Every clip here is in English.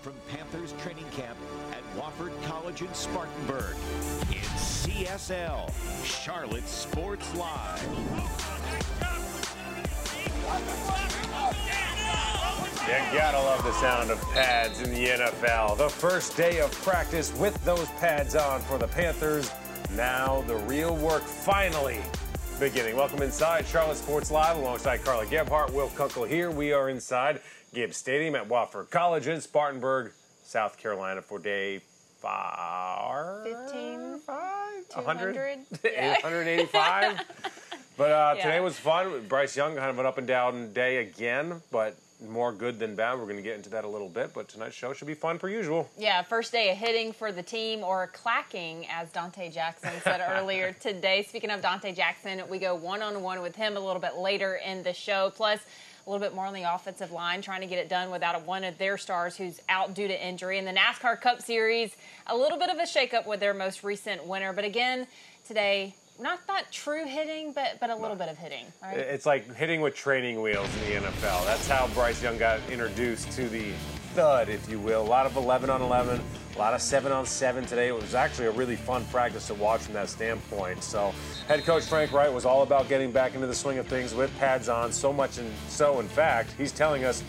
from Panthers training camp at Wofford College in Spartanburg. It's CSL, Charlotte Sports Live. You gotta love the sound of pads in the NFL. The first day of practice with those pads on for the Panthers. Now the real work finally beginning. Welcome inside Charlotte Sports Live alongside Carla Gebhart, Will Kunkel here. We are inside Gibbs Stadium at Wofford College in Spartanburg, South Carolina for day five. 15, Five? 100? Yeah. 185? but uh, Yeah. today was fun. Bryce Young, kind of an up and down day again, but more good than bad. We're going to get into that a little bit, but tonight's show should be fun per usual. Yeah, first day of hitting for the team, or clacking, as Donte Jackson said earlier today. Speaking of Donte Jackson, we go one on one with him a little bit later in the show. Plus, a little bit more on the offensive line, trying to get it done without one of their stars who's out due to injury. In the NASCAR Cup Series, a little bit of a shakeup with their most recent winner. But again, today, not that true hitting, but but a little bit of hitting. Right? It's like hitting with training wheels in the NFL. That's how Bryce Young got introduced to the thud, if you will. A lot of 11 on 11, a lot of 7 on 7 today. It was actually a really fun practice to watch from that standpoint. So, head coach Frank Reich was all about getting back into the swing of things with pads on. So much, and so in fact, he's telling us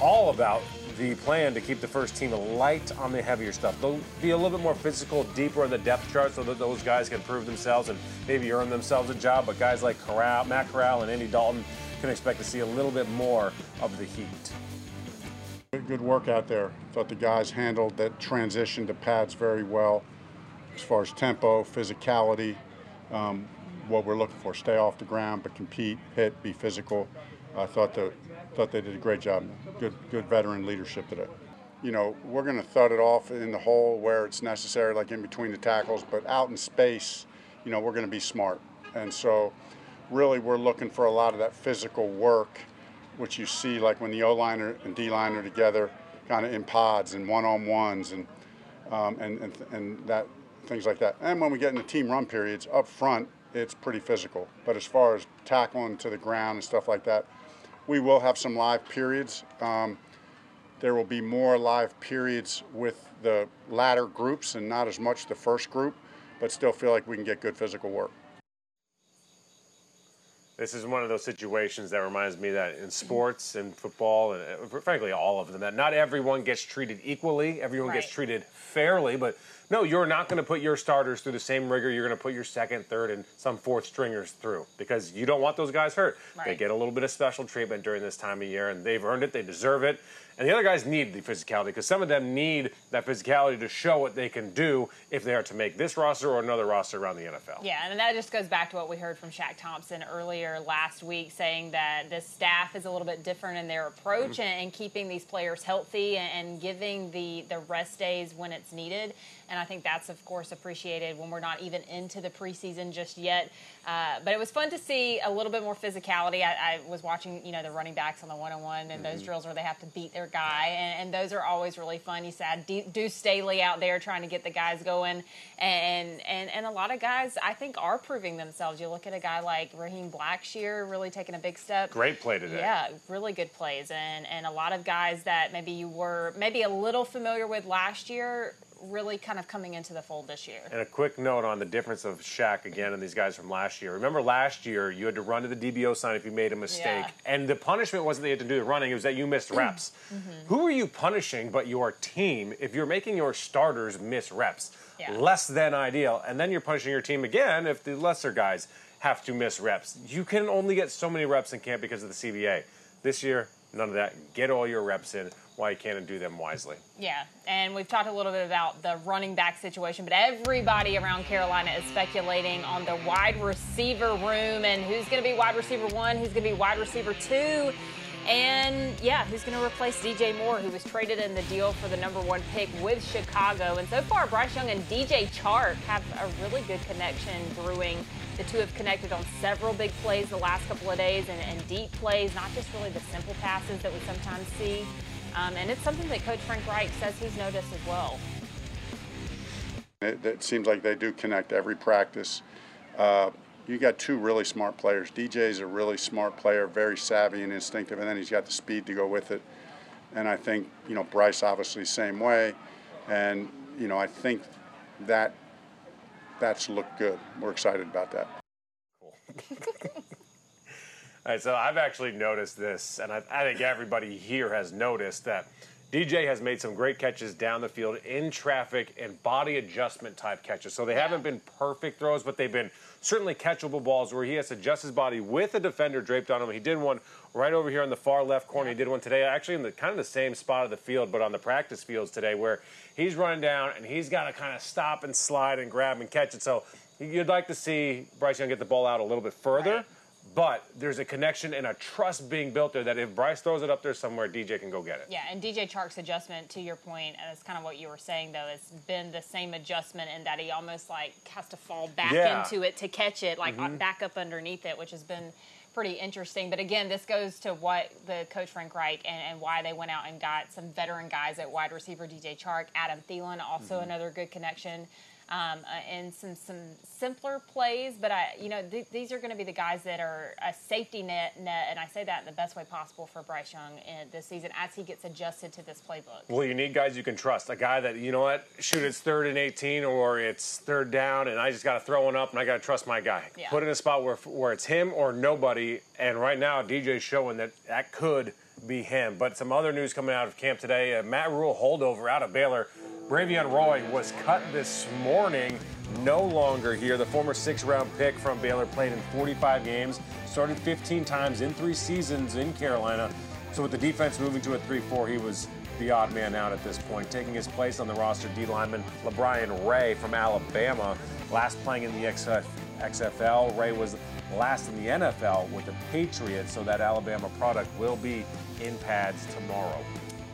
all about the plan to keep the first team light on the heavier stuff. They'll be a little bit more physical, deeper in the depth chart so that those guys can prove themselves and maybe earn themselves a job. But guys like Corral, Matt Corral and Andy Dalton can expect to see a little bit more of the heat. Good- work out there. Thought the guys handled that transition to pads very well as far as tempo, physicality, um, what we're looking for. Stay off the ground, but compete, hit, be physical. I thought the, thought they did a great job. Good, good veteran leadership today. You know, we're going to thud it off in the hole where it's necessary, like in between the tackles, but out in space, you know, we're going to be smart. And so, really, we're looking for a lot of that physical work which you see like when the O liner and D liner together, kind of in pods and one on ones and, um, and and and that things like that. And when we get in the team run periods up front, it's pretty physical. But as far as tackling to the ground and stuff like that, we will have some live periods. Um, there will be more live periods with the latter groups and not as much the first group, but still feel like we can get good physical work. This is one of those situations that reminds me that in sports and football and uh, frankly all of them that not everyone gets treated equally. Everyone gets treated fairly, but no, you're not going to put your starters through the same rigor you're going to put your second, third, and some fourth stringers through because you don't want those guys hurt. They get a little bit of special treatment during this time of year, and they've earned it. They deserve it. And the other guys need the physicality because some of them need that physicality to show what they can do if they are to make this roster or another roster around the NFL. Yeah, and that just goes back to what we heard from Shaq Thompson earlier last week, saying that the staff is a little bit different in their approach mm-hmm. and, and keeping these players healthy and, and giving the the rest days when it's needed. And I think that's of course appreciated when we're not even into the preseason just yet. Uh, but it was fun to see a little bit more physicality. I, I was watching, you know, the running backs on the one-on-one and those drills where they have to beat their guy, and, and those are always really fun. You said De- Deuce Staley out there trying to get the guys going, and and and a lot of guys I think are proving themselves. You look at a guy like Raheem Blackshear really taking a big step. Great play today. Yeah, really good plays, and and a lot of guys that maybe you were maybe a little familiar with last year, really kind of coming into the fold this year. And a quick note on the difference of Shaq again and these guys from last year. Remember last year you had to run to the DBO sign if you made a mistake, Yeah. and the punishment wasn't that you had to do the running; it was that you missed reps. Mm-hmm. Who are you punishing but your team if you're making your starters miss reps? Yeah. Less than ideal, and then you're punishing your team again if the lesser guys have to miss reps. You can only get so many reps in camp because of the CBA. This year, none of that. Get all your reps in while you can and do them wisely. Yeah, and we've talked a little bit about the running back situation, but everybody around Carolina is speculating on the wide receiver room and who's going to be wide receiver one, who's going to be wide receiver two, and yeah, who's going to replace DJ Moore, who was traded in the deal for the number one pick with Chicago. And so far, Bryce Young and DJ Chark have a really good connection brewing. The two have connected on several big plays the last couple of days and, and deep plays, not just really the simple passes that we sometimes see. Um, and it's something that Coach Frank Reich says he's noticed as well. It, it seems like they do connect every practice. Uh, you got two really smart players. DJ's a really smart player, very savvy and instinctive, and then he's got the speed to go with it. and I think you know Bryce obviously same way, and you know I think that that's looked good. We're excited about that. Cool. All right, so I've actually noticed this, and I, I think everybody here has noticed that DJ has made some great catches down the field in traffic and body adjustment type catches. So they haven't been perfect throws, but they've been certainly catchable balls where he has to adjust his body with a defender draped on him. He did one right over here on the far left corner. He did one today, actually in the kind of the same spot of the field, but on the practice fields today, where he's running down and he's got to kind of stop and slide and grab and catch it. So you'd like to see Bryce Young get the ball out a little bit further. Right. But there's a connection and a trust being built there that if Bryce throws it up there somewhere, DJ can go get it. Yeah, and DJ Chark's adjustment, to your point, and it's kind of what you were saying, though, it's been the same adjustment in that he almost like has to fall back yeah. into it to catch it, like mm-hmm. back up underneath it, which has been pretty interesting. But again, this goes to what the coach Frank Reich and, and, why they went out and got some veteran guys at wide receiver, DJ Chark, Adam Thielen, also mm-hmm. another good connection um, uh, and some some simpler plays. But I, you know, th- these are going to be the guys that are a safety net, net, and I say that in the best way possible for Bryce Young in this season as he gets adjusted to this playbook. Well, you need guys you can trust. A guy that you know what, shoot, it's third and 18 or it's third down, and I just got to throw one up, and I got to trust my guy. Yeah. Put in a spot where where it's him or nobody. And right now, DJ's showing that that could be him. But some other news coming out of camp today: uh, Matt Rhule holdover out of Baylor Bravvion Roy was cut this morning, no longer here. The former six round pick from Baylor played in 45 games, started 15 times in three seasons in Carolina. So, with the defense moving to a 3 4, he was the odd man out at this point. Taking his place on the roster, D lineman LaBryan Ray from Alabama, last playing in the XFL. Uh, Ray was last in the NFL with the Patriots, so that Alabama product will be in pads tomorrow.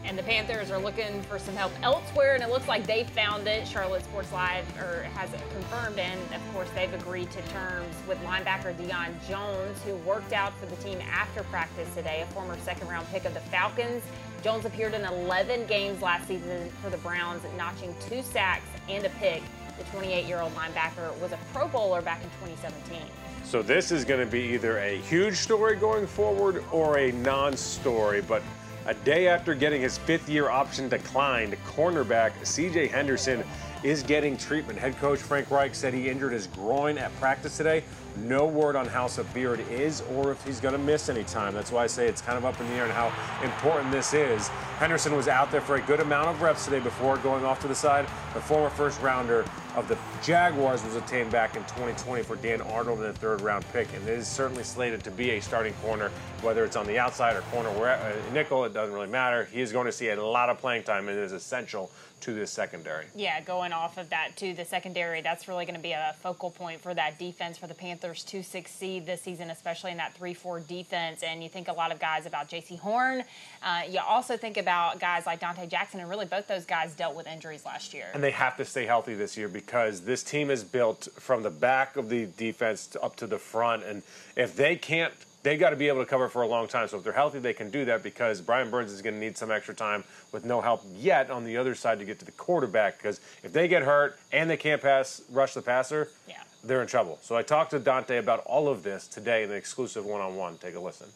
And the Panthers are looking for some help elsewhere, and it looks like they found it. Charlotte Sports Live or has it confirmed, and of course they've agreed to terms with linebacker Deion Jones, who worked out for the team after practice today, a former second-round pick of the Falcons. Jones appeared in 11 games last season for the Browns, notching two sacks and a pick. The 28-year-old linebacker was a Pro Bowler back in 2017. So this is going to be either a huge story going forward or a non-story, but a day after getting his fifth year option declined, cornerback CJ Henderson is getting treatment. Head coach Frank Reich said he injured his groin at practice today. No word on how severe it is or if he's going to miss any time. That's why I say it's kind of up in the air and how important this is. Henderson was out there for a good amount of reps today before going off to the side. The former first rounder of the Jaguars was obtained back in 2020 for Dan Arnold in a third round pick, and it is certainly slated to be a starting corner, whether it's on the outside or corner, where, uh, nickel, it doesn't really matter. He is going to see a lot of playing time, and it is essential to this secondary. Yeah, going off of that to the secondary, that's really going to be a focal point for that defense for the Panthers to succeed this season, especially in that 3 4 defense. And you think a lot of guys about Jaycee Horn. Uh, you also think about guys like Donte Jackson, and really both those guys dealt with injuries last year. And they have to stay healthy this year because this team is built from the back of the defense up to the front. And if they can't they got to be able to cover for a long time. So if they're healthy, they can do that because Brian Burns is going to need some extra time with no help yet on the other side to get to the quarterback. Because if they get hurt and they can't pass, rush the passer, yeah. They're in trouble. So I talked to Donte about all of this today in an exclusive one-on-one. Take a listen.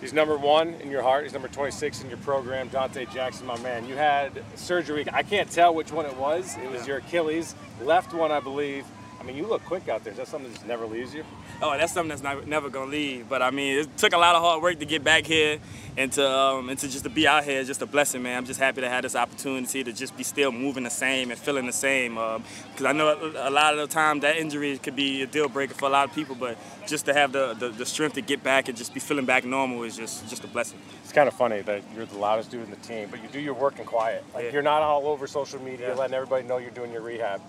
He's number one in your heart. He's number 26 in your program. Donte Jackson, my man. You had surgery. I can't tell which one it was. It was your Achilles, left one, I believe. I mean, you look quick out there. Is that something that just never leaves you? Oh, that's something that's not, never gonna leave. But I mean, it took a lot of hard work to get back here, and to um, and to just to be out here is just a blessing, man. I'm just happy to have this opportunity to just be still moving the same and feeling the same. Because um, I know a lot of the time that injury could be a deal breaker for a lot of people, but just to have the, the, the strength to get back and just be feeling back normal is just just a blessing. It's kind of funny that you're the loudest dude in the team, but you do your work in quiet. Like yeah. you're not all over social media, yeah. letting everybody know you're doing your rehab.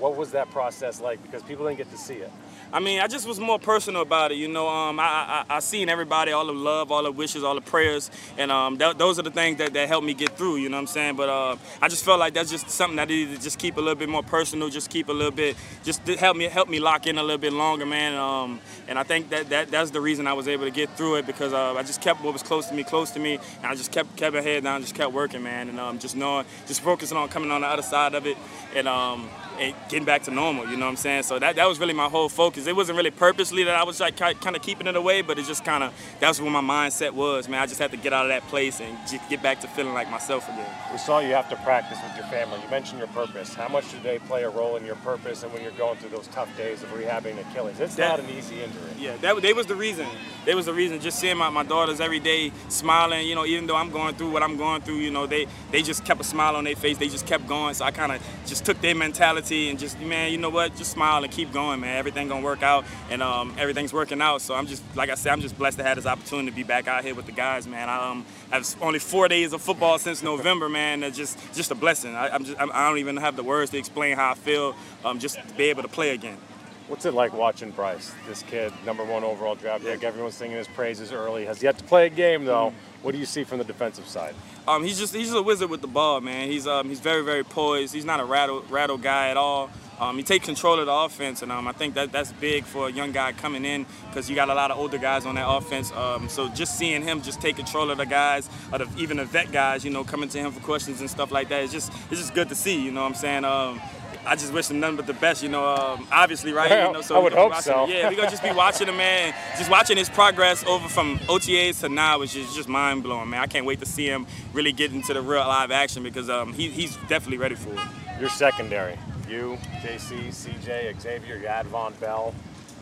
What was that process like? Because people didn't get to see it. I mean, I just was more personal about it. You know, um, I, I, I seen everybody, all the love, all the wishes, all the prayers, and um, th- those are the things that, that helped me get through. You know what I'm saying? But uh, I just felt like that's just something I needed to just keep a little bit more personal, just keep a little bit, just help me help me lock in a little bit longer, man. Um, and I think that, that that's the reason I was able to get through it because uh, I just kept what was close to me close to me, and I just kept kept my head down, just kept working, man, and um, just knowing, just focusing on coming on the other side of it, and um, and getting back to normal. You know what I'm saying? So that that was really my whole focus. It wasn't really purposely that I was like kind of keeping it away, but it just kind of that's where my mindset was, man. I just had to get out of that place and just get back to feeling like myself again. We saw you have to practice with your family. You mentioned your purpose. How much do they play a role in your purpose and when you're going through those tough days of rehabbing Achilles? It's that, not an easy injury. Yeah, that they was the reason. They was the reason. Just seeing my, my daughters every day smiling, you know, even though I'm going through what I'm going through, you know, they they just kept a smile on their face. They just kept going. So I kind of just took their mentality and just, man, you know what, just smile and keep going, man. Everything gonna work out, and um, everything's working out. So I'm just, like I said, I'm just blessed to have this opportunity to be back out here with the guys, man. I um, have only four days of football since November, man. It's just, just a blessing. I, am just, I don't even have the words to explain how I feel, um, just to be able to play again. What's it like watching Bryce, this kid, number one overall draft pick? Everyone's singing his praises early. Has yet to play a game though. Mm-hmm. What do you see from the defensive side? Um, he's just he's just a wizard with the ball, man. He's um, he's very very poised. He's not a rattle rattle guy at all. Um, he takes control of the offense, and um, I think that that's big for a young guy coming in because you got a lot of older guys on that offense. Um, so just seeing him just take control of the guys, or the, even the vet guys, you know, coming to him for questions and stuff like that, it's just it's just good to see. You know what I'm saying? I just wish him nothing but the best, you know. Um, obviously, right? Well, you know, so I would hope so. Him. Yeah, we gonna just be watching him, man. Just watching his progress over from OTAs to now is just, just mind blowing, man. I can't wait to see him really get into the real live action because um, he, he's definitely ready for it. Your secondary, you, JC, CJ, Xavier, you Bell.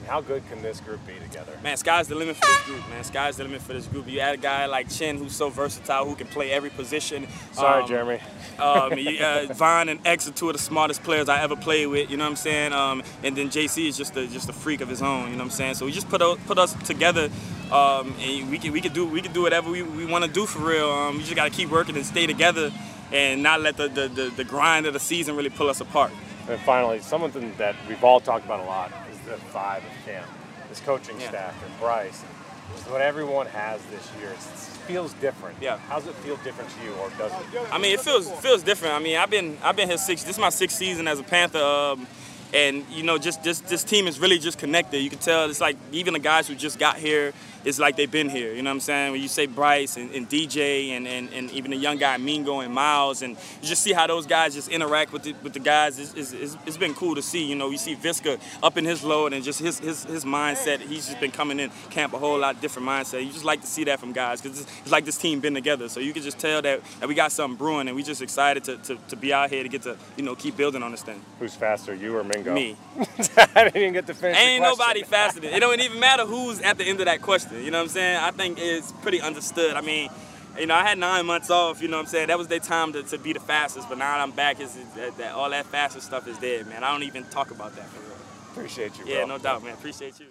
How good can this group be together? Man, sky's the limit for this group, man. Sky's the limit for this group. You add a guy like Chinn who's so versatile, who can play every position. Sorry, um, Jeremy. um, uh, Vonn and X are two of the smartest players I ever played with, you know what I'm saying? Um, and then JC is just a, just a freak of his own, you know what I'm saying? So we just put, put us together um, and we can, we can do we can do whatever we, we want to do for real. Um, we just got to keep working and stay together and not let the, the, the, the grind of the season really pull us apart. And finally, something that we've all talked about a lot the vibe of camp, this coaching yeah. staff, and Bryce, and what everyone has this year. It feels different. Yeah. How does it feel different to you, or does it? I mean, it feels feels different. I mean, I've been I've been here six. This is my sixth season as a Panther. Um, and you know, just this this team is really just connected. You can tell it's like even the guys who just got here, it's like they've been here. You know what I'm saying? When you say Bryce and, and DJ and, and, and even the young guy Mingo and Miles, and you just see how those guys just interact with the, with the guys. It's, it's, it's been cool to see. You know, you see Viska up in his load and just his, his his mindset. He's just been coming in camp a whole lot different mindset. You just like to see that from guys because it's, it's, like this team been together. So you can just tell that, that we got something brewing, and we just excited to, to, to be out here to get to you know keep building on this thing. Who's faster, you or Mingo? Me. I didn't even get to finish. Ain't nobody faster than it. Don't even matter who's at the end of that question. You know what I'm saying? I think it's pretty understood. I mean, you know, I had nine months off. You know what I'm saying? That was their time to, to be the fastest. But now I'm back, is that, that, all that fastest stuff is dead, man. I don't even talk about that for real. Appreciate you. Yeah, no doubt, man. Appreciate you.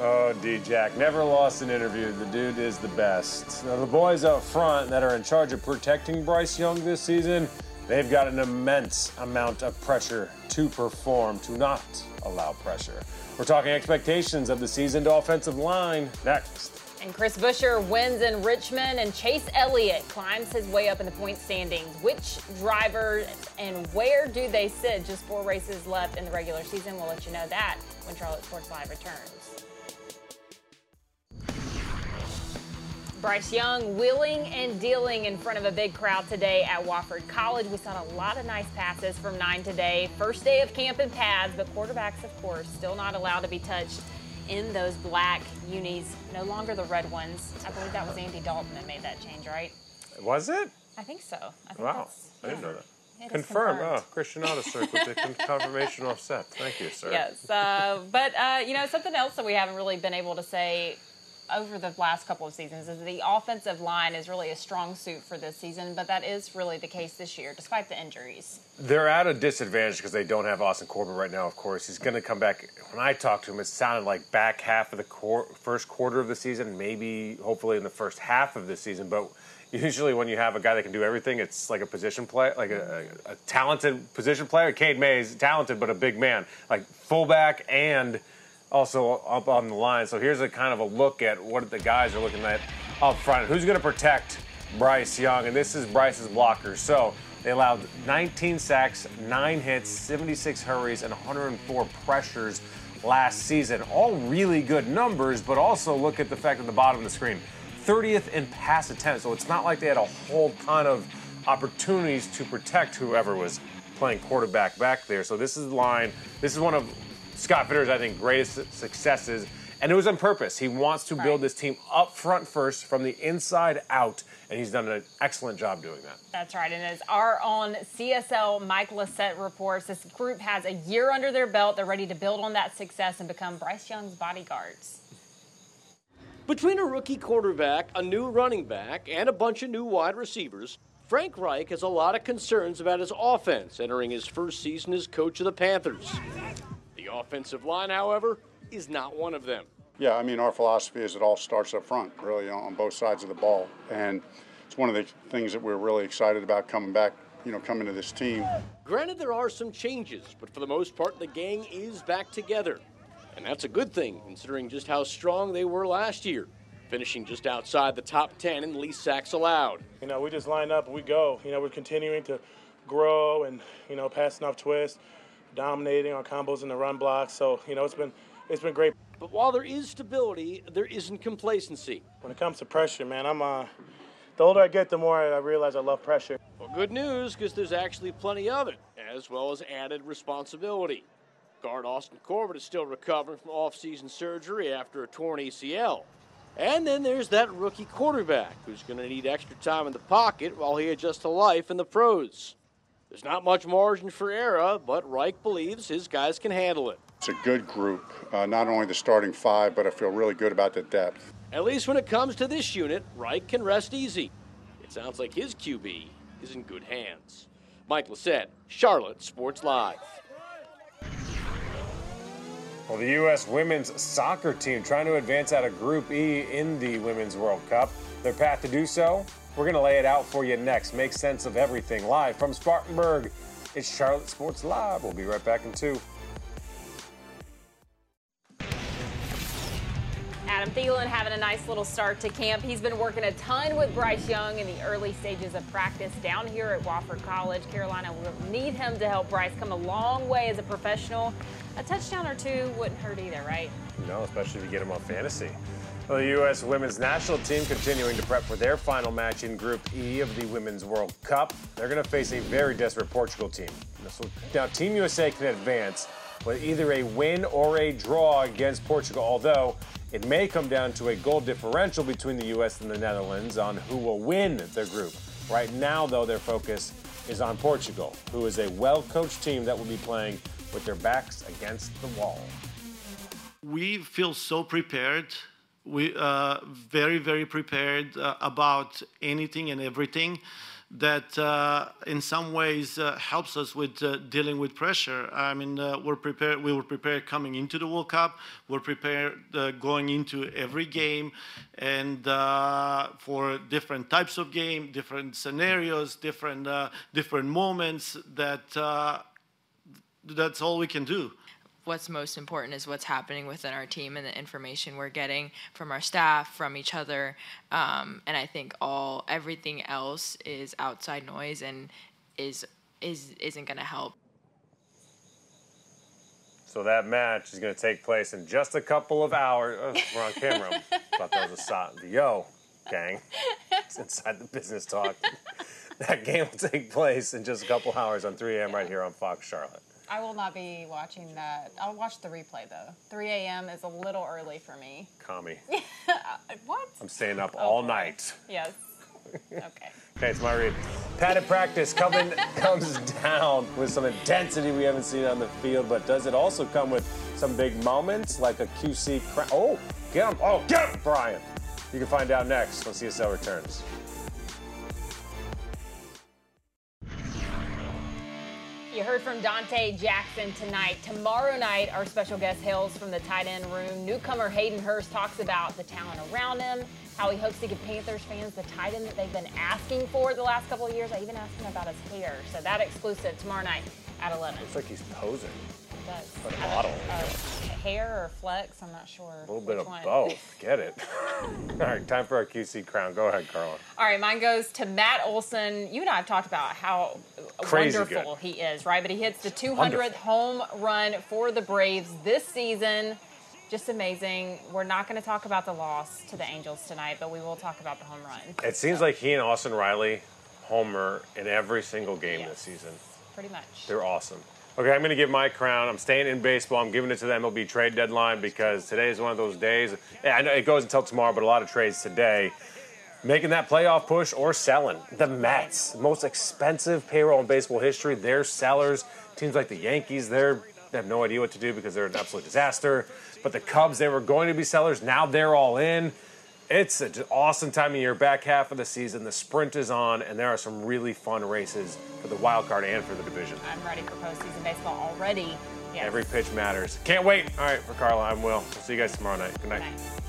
Oh, D-Jack, never lost an interview. The dude is the best. Now, the boys up front that are in charge of protecting Bryce Young this season, they've got an immense amount of pressure to perform, to not allow pressure. We're talking expectations of the seasoned offensive line next. And Chris Buescher wins in Richmond, and Chase Elliott climbs his way up in the point standings. Which drivers and where do they sit? Just four races left in the regular season. We'll let you know that when Charlotte Sports Live returns. Bryce Young wheeling and dealing in front of a big crowd today at Wofford College. We saw a lot of nice passes from nine today. First day of camp in pads, but quarterbacks, of course, still not allowed to be touched in those black unis, no longer the red ones. I believe that was Andy Dalton that made that change, right? Was it? I think so. I think wow, I didn't know that. Confirmed. confirmed. Oh, Christian Autocirc with the confirmation offset. Thank you, sir. Yes, uh, but uh, you know something else that we haven't really been able to say over the last couple of seasons is the offensive line is really a strong suit for this season, but that is really the case this year, despite the injuries. They're at a disadvantage because they don't have Austin Corbett right now, of course. He's going to come back. When I talked to him, it sounded like back half of the cor- first quarter of the season, maybe hopefully in the first half of the season, but usually when you have a guy that can do everything, it's like a position play, like a, a, a talented position player. Cade Mays is talented, but a big man, like fullback and – also up on the line. So here's a kind of a look at what the guys are looking at up front. Who's going to protect Bryce Young? And this is Bryce's blockers. So they allowed 19 sacks, 9 hits, 76 hurries, and 104 pressures last season. All really good numbers, but also look at the fact at the bottom of the screen 30th in pass attempts. So it's not like they had a whole ton of opportunities to protect whoever was playing quarterback back there. So this is the line. This is one of Scott Fitterer's, I think, greatest successes. And it was on purpose. He wants to build this team up front first, from the inside out, and he's done an excellent job doing that. That's right. And as our own CSL Mike Lissette reports, this group has a year under their belt. They're ready to build on that success and become Bryce Young's bodyguards. Between a rookie quarterback, a new running back, and a bunch of new wide receivers, Frank Reich has a lot of concerns about his offense entering his first season as coach of the Panthers. The offensive line, however, is not one of them. Yeah, I mean, our philosophy is it all starts up front, really, on both sides of the ball. And it's one of the things that we're really excited about coming back, you know, coming to this team. Granted, there are some changes, but for the most part, the gang is back together. And that's a good thing, considering just how strong they were last year, finishing just outside the top 10 in least sacks allowed. You know, we just line up and we go. You know, we're continuing to grow and, you know, passing off twists, dominating on combos in the run block. So, you know, it's been it's been great. But while there is stability, there isn't complacency. When it comes to pressure, man, I'm uh the older I get, the more I realize I love pressure. Well, good news, because there's actually plenty of it, as well as added responsibility. Guard Austin Corbett is still recovering from off-season surgery after a torn ACL. And then there's that rookie quarterback who's going to need extra time in the pocket while he adjusts to life in the pros. There's not much margin for error, but Reich believes his guys can handle it. It's a good group, uh, not only the starting five, but I feel really good about the depth. At least when it comes to this unit, Reich can rest easy. It sounds like his QB is in good hands. Mike Lissette, Charlotte Sports Live. Well, the U.S. women's soccer team trying to advance out of Group E in the Women's World Cup. Their path to do so, we're going to lay it out for you next. Make sense of everything live from Spartanburg. It's Charlotte Sports Live. We'll be right back in two. Adam Thielen having a nice little start to camp. He's been working a ton with Bryce Young in the early stages of practice down here at Wofford College. Carolina will need him to help Bryce come a long way as a professional. A touchdown or two wouldn't hurt either, right? No, especially if you get him on fantasy. Well, the U.S. women's national team continuing to prep for their final match in Group E of the Women's World Cup. They're going to face a very desperate Portugal team. Now, Team USA can advance with either a win or a draw against Portugal, although it may come down to a goal differential between the U.S. and the Netherlands on who will win their group. Right now, though, their focus is on Portugal, who is a well coached team that will be playing with their backs against the wall. we feel so prepared. We uh, very very prepared uh, about anything and everything that uh, in some ways uh, helps us with uh, dealing with pressure. I mean, uh, we're prepared. We were prepared coming into the World Cup. We're prepared going into every game, and for different types of game, different scenarios, different different moments. That that's all we can do. What's most important is what's happening within our team and the information we're getting from our staff, from each other, um, and I think all everything else is outside noise and is is isn't going to help. So that match is going to take place in just a couple of hours. Oh, we're on camera. Thought that was a shot. Yo, gang. It's inside the business talk. that game will take place in just a couple hours on 3 a.m. right here on Fox Charlotte. I will not be watching that. I'll watch the replay though. 3 a.m. is a little early for me. Commie. What? I'm staying up all night. Yes. Okay. Okay, it's my read. Padded practice coming comes down with some intensity we haven't seen on the field, but does it also come with some big moments like a QC? Cra- oh, get him! Oh, get him, Brian! You can find out next when CSL returns. Heard from Donte Jackson tonight. Tomorrow night, our special guest hails from the tight end room. Newcomer Hayden Hurst talks about the talent around him, how he hopes to give Panthers fans the tight end that they've been asking for the last couple of years. I even asked him about his hair. So that exclusive tomorrow night at 11. Looks like he's posing. Does. Like a model. hair or flex, I'm not sure. A little bit of one. both. Get it? All right, time for our QC crown. Go ahead, Carla. All right, mine goes to Matt Olson. You and I have talked about how Crazy wonderful good. he is, right? But he hits the 200th Wonderful. home run for the Braves this season. Just amazing. We're not going to talk about the loss to the Angels tonight, but we will talk about the home run. It seems like he and Austin Riley homer in every single game Yes. this season. pretty much. They're awesome. Okay, I'm going to give my crown. I'm staying in baseball. I'm giving it to the MLB trade deadline because today is one of those days. I know it goes until tomorrow, but a lot of trades today. Making that playoff push or selling. The Mets, most expensive payroll in baseball history. They're sellers. Teams like the Yankees, they're they have no idea what to do because they're an absolute disaster. But the Cubs, they were going to be sellers. Now they're all in. It's an awesome time of year. Back half of the season, the sprint is on, and there are some really fun races for the wild card and for the division. I'm ready for postseason baseball already. Yes. Every pitch matters. Can't wait. All right, for Carla, I'm Will. We'll see you guys tomorrow night. Good night. Good night.